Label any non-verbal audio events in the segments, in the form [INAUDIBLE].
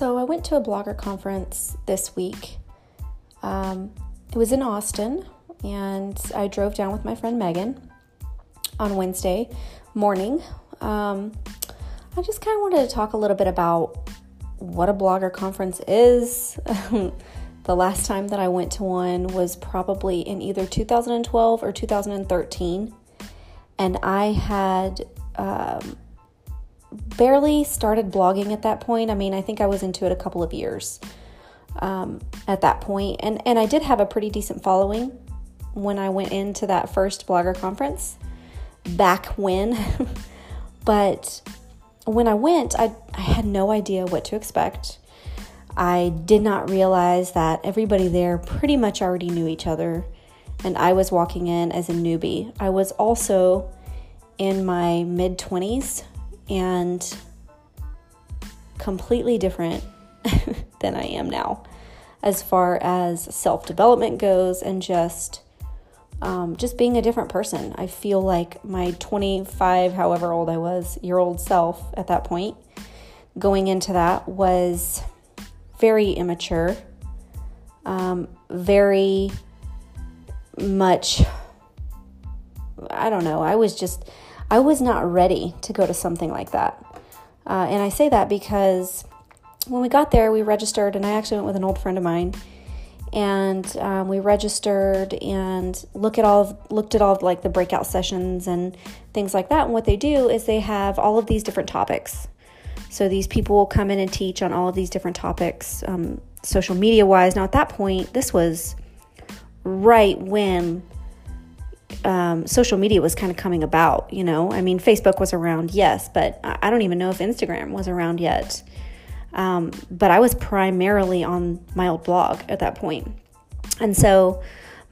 So I went to a blogger conference this week. Um, it was in Austin, and I drove down with my friend Megan on Wednesday morning. Um, I just kind of wanted to talk a little bit about what a blogger conference is. [LAUGHS] the last time that I went to one was probably in either 2012 or 2013, and I had um, barely started blogging at that point. I mean, I think I was into it a couple of years um, at that point, and and I did have a pretty decent following when I went into that first blogger conference back when. [LAUGHS] but when I went, I I had no idea what to expect. I did not realize that everybody there pretty much already knew each other, and I was walking in as a newbie. I was also in my mid 20s and completely different [LAUGHS] than I am now as far as self development goes and just um, just being a different person. I feel like my 25, however old I was, year old self at that point, going into that was very immature, um, very much, I don't know, I was just I was not ready to go to something like that. Uh, and I say that because when we got there, we registered, and I actually went with an old friend of mine, and um, we registered and look at all of, looked at all of, like the breakout sessions and things like that. And what they do is they have all of these different topics. So these people will come in and teach on all of these different topics, um, social media wise. Now at that point, this was right when um, social media was kind of coming about, you know. I mean, Facebook was around, yes, but I don't even know if Instagram was around yet. Um, but I was primarily on my old blog at that point. And so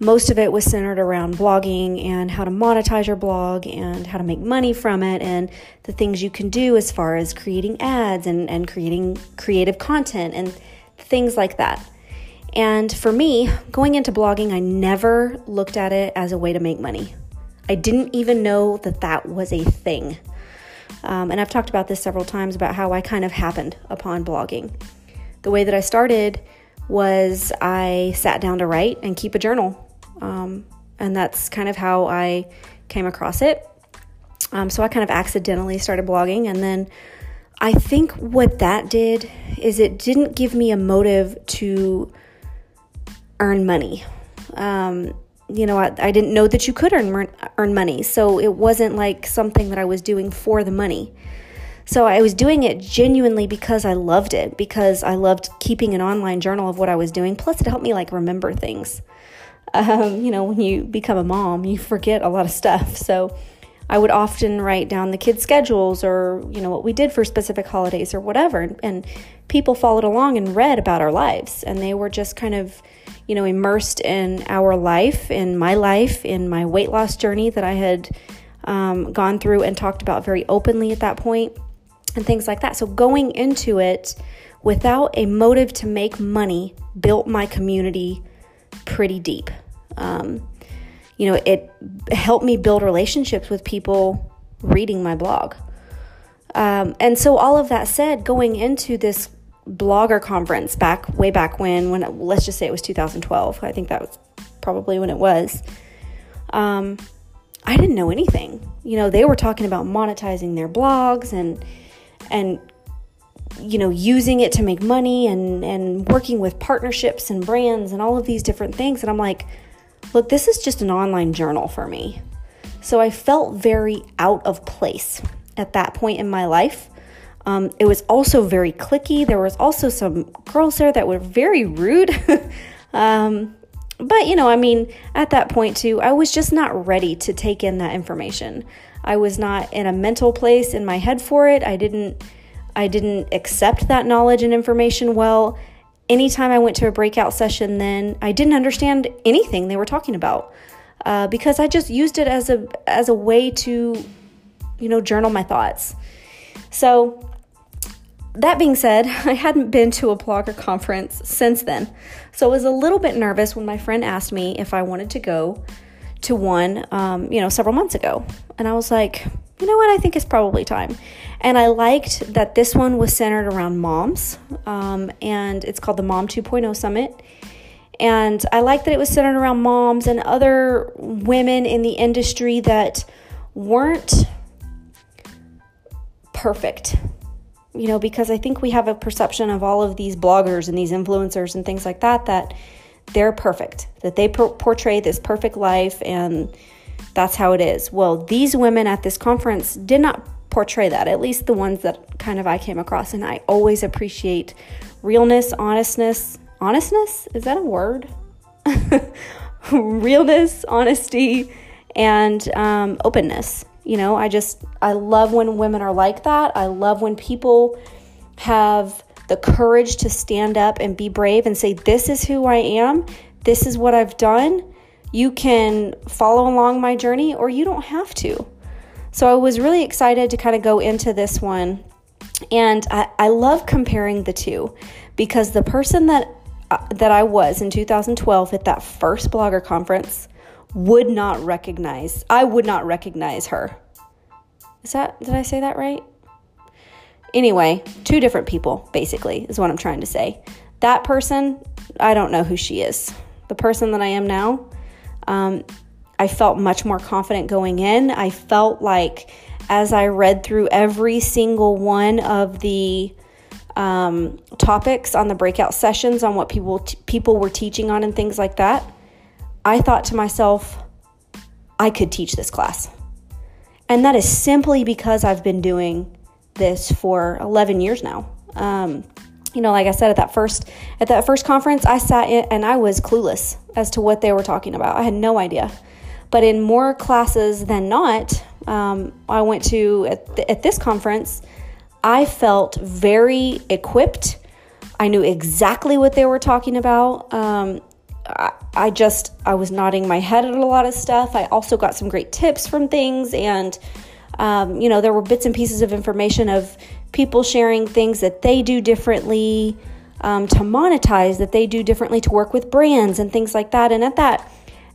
most of it was centered around blogging and how to monetize your blog and how to make money from it and the things you can do as far as creating ads and, and creating creative content and things like that. And for me, going into blogging, I never looked at it as a way to make money. I didn't even know that that was a thing. Um, and I've talked about this several times about how I kind of happened upon blogging. The way that I started was I sat down to write and keep a journal. Um, and that's kind of how I came across it. Um, so I kind of accidentally started blogging. And then I think what that did is it didn't give me a motive to earn money. Um, you know, I, I, didn't know that you could earn earn money, so it wasn't like something that I was doing for the money. So I was doing it genuinely because I loved it, because I loved keeping an online journal of what I was doing. Plus, it helped me like remember things. [LAUGHS] Um, you know, when you become a mom, you forget a lot of stuff. So I would often write down the kids' schedules or, you know, what we did for specific holidays or whatever. And, and people followed along and read about our lives. And they were just kind of, you know, immersed in our life, in my life, in my weight loss journey that I had um, gone through and talked about very openly at that point, and things like that. So going into it without a motive to make money built my community pretty deep. Um, you know, it helped me build relationships with people reading my blog. Um, and so, all of that said, going into this blogger conference back way back when, when let's just say it was 2012, I think that was probably when it was. Um, I didn't know anything. You know, they were talking about monetizing their blogs and and you know using it to make money and and working with partnerships and brands and all of these different things. And I'm like, Look, this is just an online journal for me. So I felt very out of place at that point in my life. Um, it was also very cliquey. There was also some girls there that were very rude. [LAUGHS] um, but, you know, I mean, at that point too, I was just not ready to take in that information. I was not in a mental place in my head for it. I didn't I didn't accept that knowledge and information well anytime I went to a breakout session, then I didn't understand anything they were talking about uh, because I just used it as a as a way to, you know, journal my thoughts. So. That being said, [LAUGHS] I hadn't been to a blogger conference since then. So I was a little bit nervous when my friend asked me if I wanted to go to one, um, you know, several months ago. And I was like, you know what, I think it's probably time. And I liked that this one was centered around moms, um, and it's called the Mom 2.0 Summit. And I like that it was centered around moms and other women in the industry that weren't perfect. You know, because I think we have a perception of all of these bloggers and these influencers and things like that that they're perfect, that they portray this perfect life and that's how it is. Well, these women at this conference did not portray that, at least the ones that kind of I came across. And I always appreciate realness, honestness. Honestness? Is that a word? [LAUGHS] realness, honesty, and um, openness. You know, I just, I love when women are like that. I love when people have the courage to stand up and be brave and say, This is who I am, this is what I've done. You can follow along my journey or you don't have to. So I was really excited to kind of go into this one. And I, I love comparing the two because the person that uh, that I was in 2012 at that first blogger conference would not recognize I would not recognize her. Is that did I say that right? Anyway, two different people basically is what I'm trying to say. That person, I don't know who she is. The person that I am now, um, I felt much more confident going in. I felt like as I read through every single one of the um, topics on the breakout sessions on what people t- people were teaching on and things like that, I thought to myself, I could teach this class. And that is simply because I've been doing this for 11 years now. Um, you know, like I said at that first at that first conference, I sat in and I was clueless as to what they were talking about. I had no idea. But in more classes than not, um, I went to at, th- at this conference, I felt very equipped. I knew exactly what they were talking about. Um, I, I just I was nodding my head at a lot of stuff. I also got some great tips from things, and um, you know there were bits and pieces of information of people sharing things that they do differently um, to monetize, that they do differently to work with brands and things like that. And at that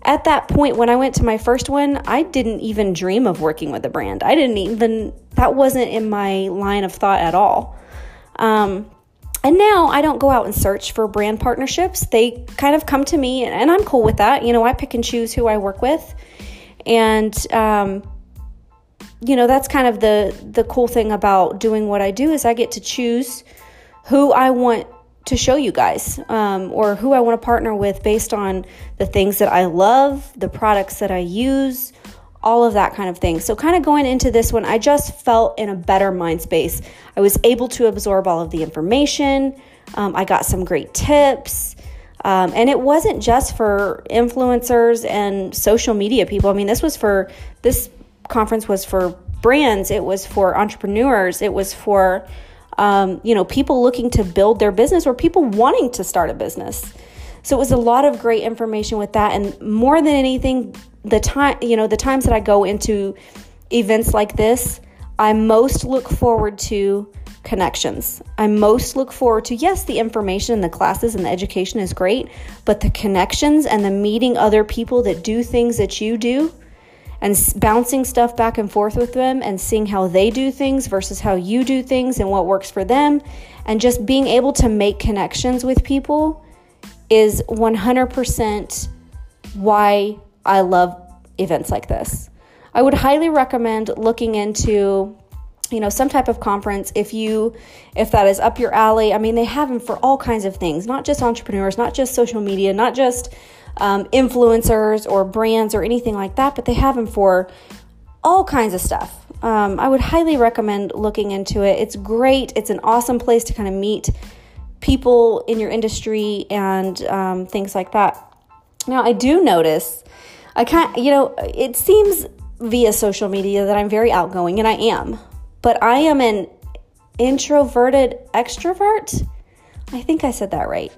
at that point when I went to my first one, I didn't even dream of working with a brand. I didn't even that wasn't in my line of thought at all. Um, and now I don't go out and search for brand partnerships. They kind of come to me, and I'm cool with that. You know, I pick and choose who I work with, and um, you know that's kind of the the cool thing about doing what I do is I get to choose who I want to show you guys um, or who I want to partner with based on the things that I love, the products that I use, all of that kind of thing. So, kind of going into this one, I just felt in a better mind space. I was able to absorb all of the information, um, I got some great tips. Um, and it wasn't just for influencers and social media people. I mean, this was for this conference was for brands, it was for entrepreneurs, it was for um, you know, people looking to build their business or people wanting to start a business. So it was a lot of great information with that. And more than anything, the time, you know, the times that I go into events like this, I most look forward to connections. I most look forward to, yes, the information and the classes and the education is great, but the connections and the meeting other people that do things that you do and bouncing stuff back and forth with them and seeing how they do things versus how you do things and what works for them and just being able to make connections with people is 100% why I love events like this. I would highly recommend looking into you know some type of conference if you if that is up your alley i mean they have them for all kinds of things not just entrepreneurs not just social media not just um, influencers or brands or anything like that, but they have them for all kinds of stuff. Um, I would highly recommend looking into it. It's great. It's an awesome place to kind of meet people in your industry and um, things like that. Now, I do notice, I kind, you know, it seems via social media that I'm very outgoing, and I am, but I am an introverted extrovert. I think I said that right.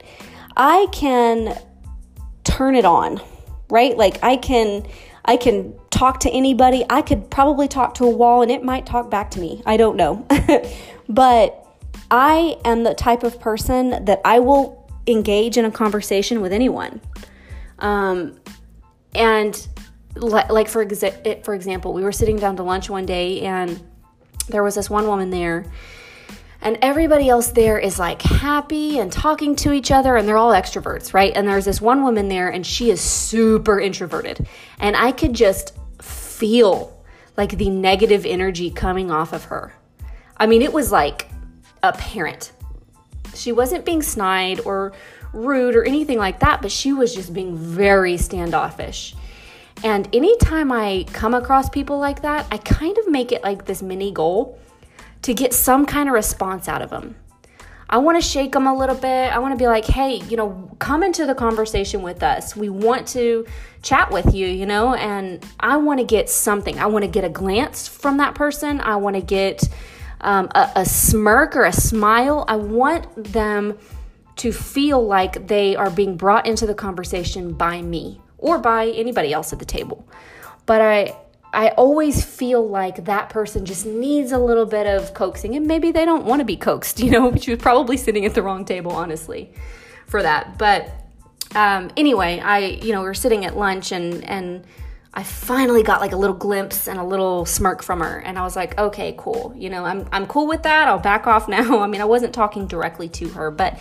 I can turn it on, right? Like I can I can talk to anybody. I could probably talk to a wall and it might talk back to me. I don't know. [LAUGHS] but I am the type of person that I will engage in a conversation with anyone. Um, and like for exa- for example, we were sitting down to lunch one day and there was this one woman there and everybody else there is like happy and talking to each other and they're all extroverts, right? And there's this one woman there and she is super introverted. And I could just feel like the negative energy coming off of her. I mean, it was like apparent. She wasn't being snide or rude or anything like that, but she was just being very standoffish. And anytime I come across people like that, I kind of make it like this mini goal to get some kind of response out of them. I want to shake them a little bit. I want to be like, hey, you know, come into the conversation with us. We want to chat with you, you know, and I want to get something. I want to get a glance from that person. I want to get um, a, a smirk or a smile. I want them to feel like they are being brought into the conversation by me or by anybody else at the table. But I, I always feel like that person just needs a little bit of coaxing, and maybe they don't want to be coaxed, [LAUGHS] you know, she was probably sitting at the wrong table, honestly, for that. But um, anyway, I, you know, we were sitting at lunch and, and, I finally got like a little glimpse and a little smirk from her and I was like, "Okay, cool. You know, I'm I'm cool with that. I'll back off now." [LAUGHS] I mean, I wasn't talking directly to her, but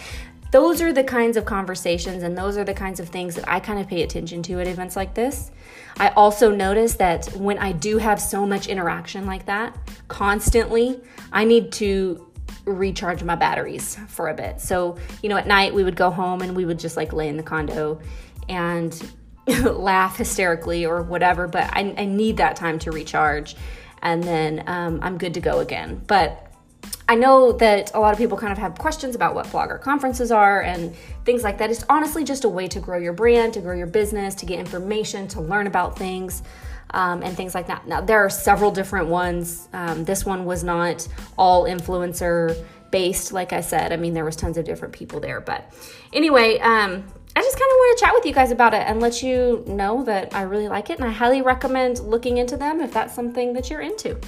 those are the kinds of conversations and those are the kinds of things that I kind of pay attention to at events like this. I also notice that when I do have so much interaction like that constantly, I need to recharge my batteries for a bit. So, you know, at night we would go home and we would just like lay in the condo and [LAUGHS] laugh hysterically or whatever, but I, I, need that time to recharge and then um, I'm good to go again. But I know that a lot of people kind of have questions about what blogger conferences are and things like that. It's honestly just a way to grow your brand, to grow your business, to get information, to learn about things. Um, and things like that. Now, there are several different ones. Um, this one was not all influencer based, like I said. I mean, there was tons of different people there. But anyway, um, I just kind of want to chat with you guys about it and let you know that I really like it. And I highly recommend looking into them if that's something that you're into.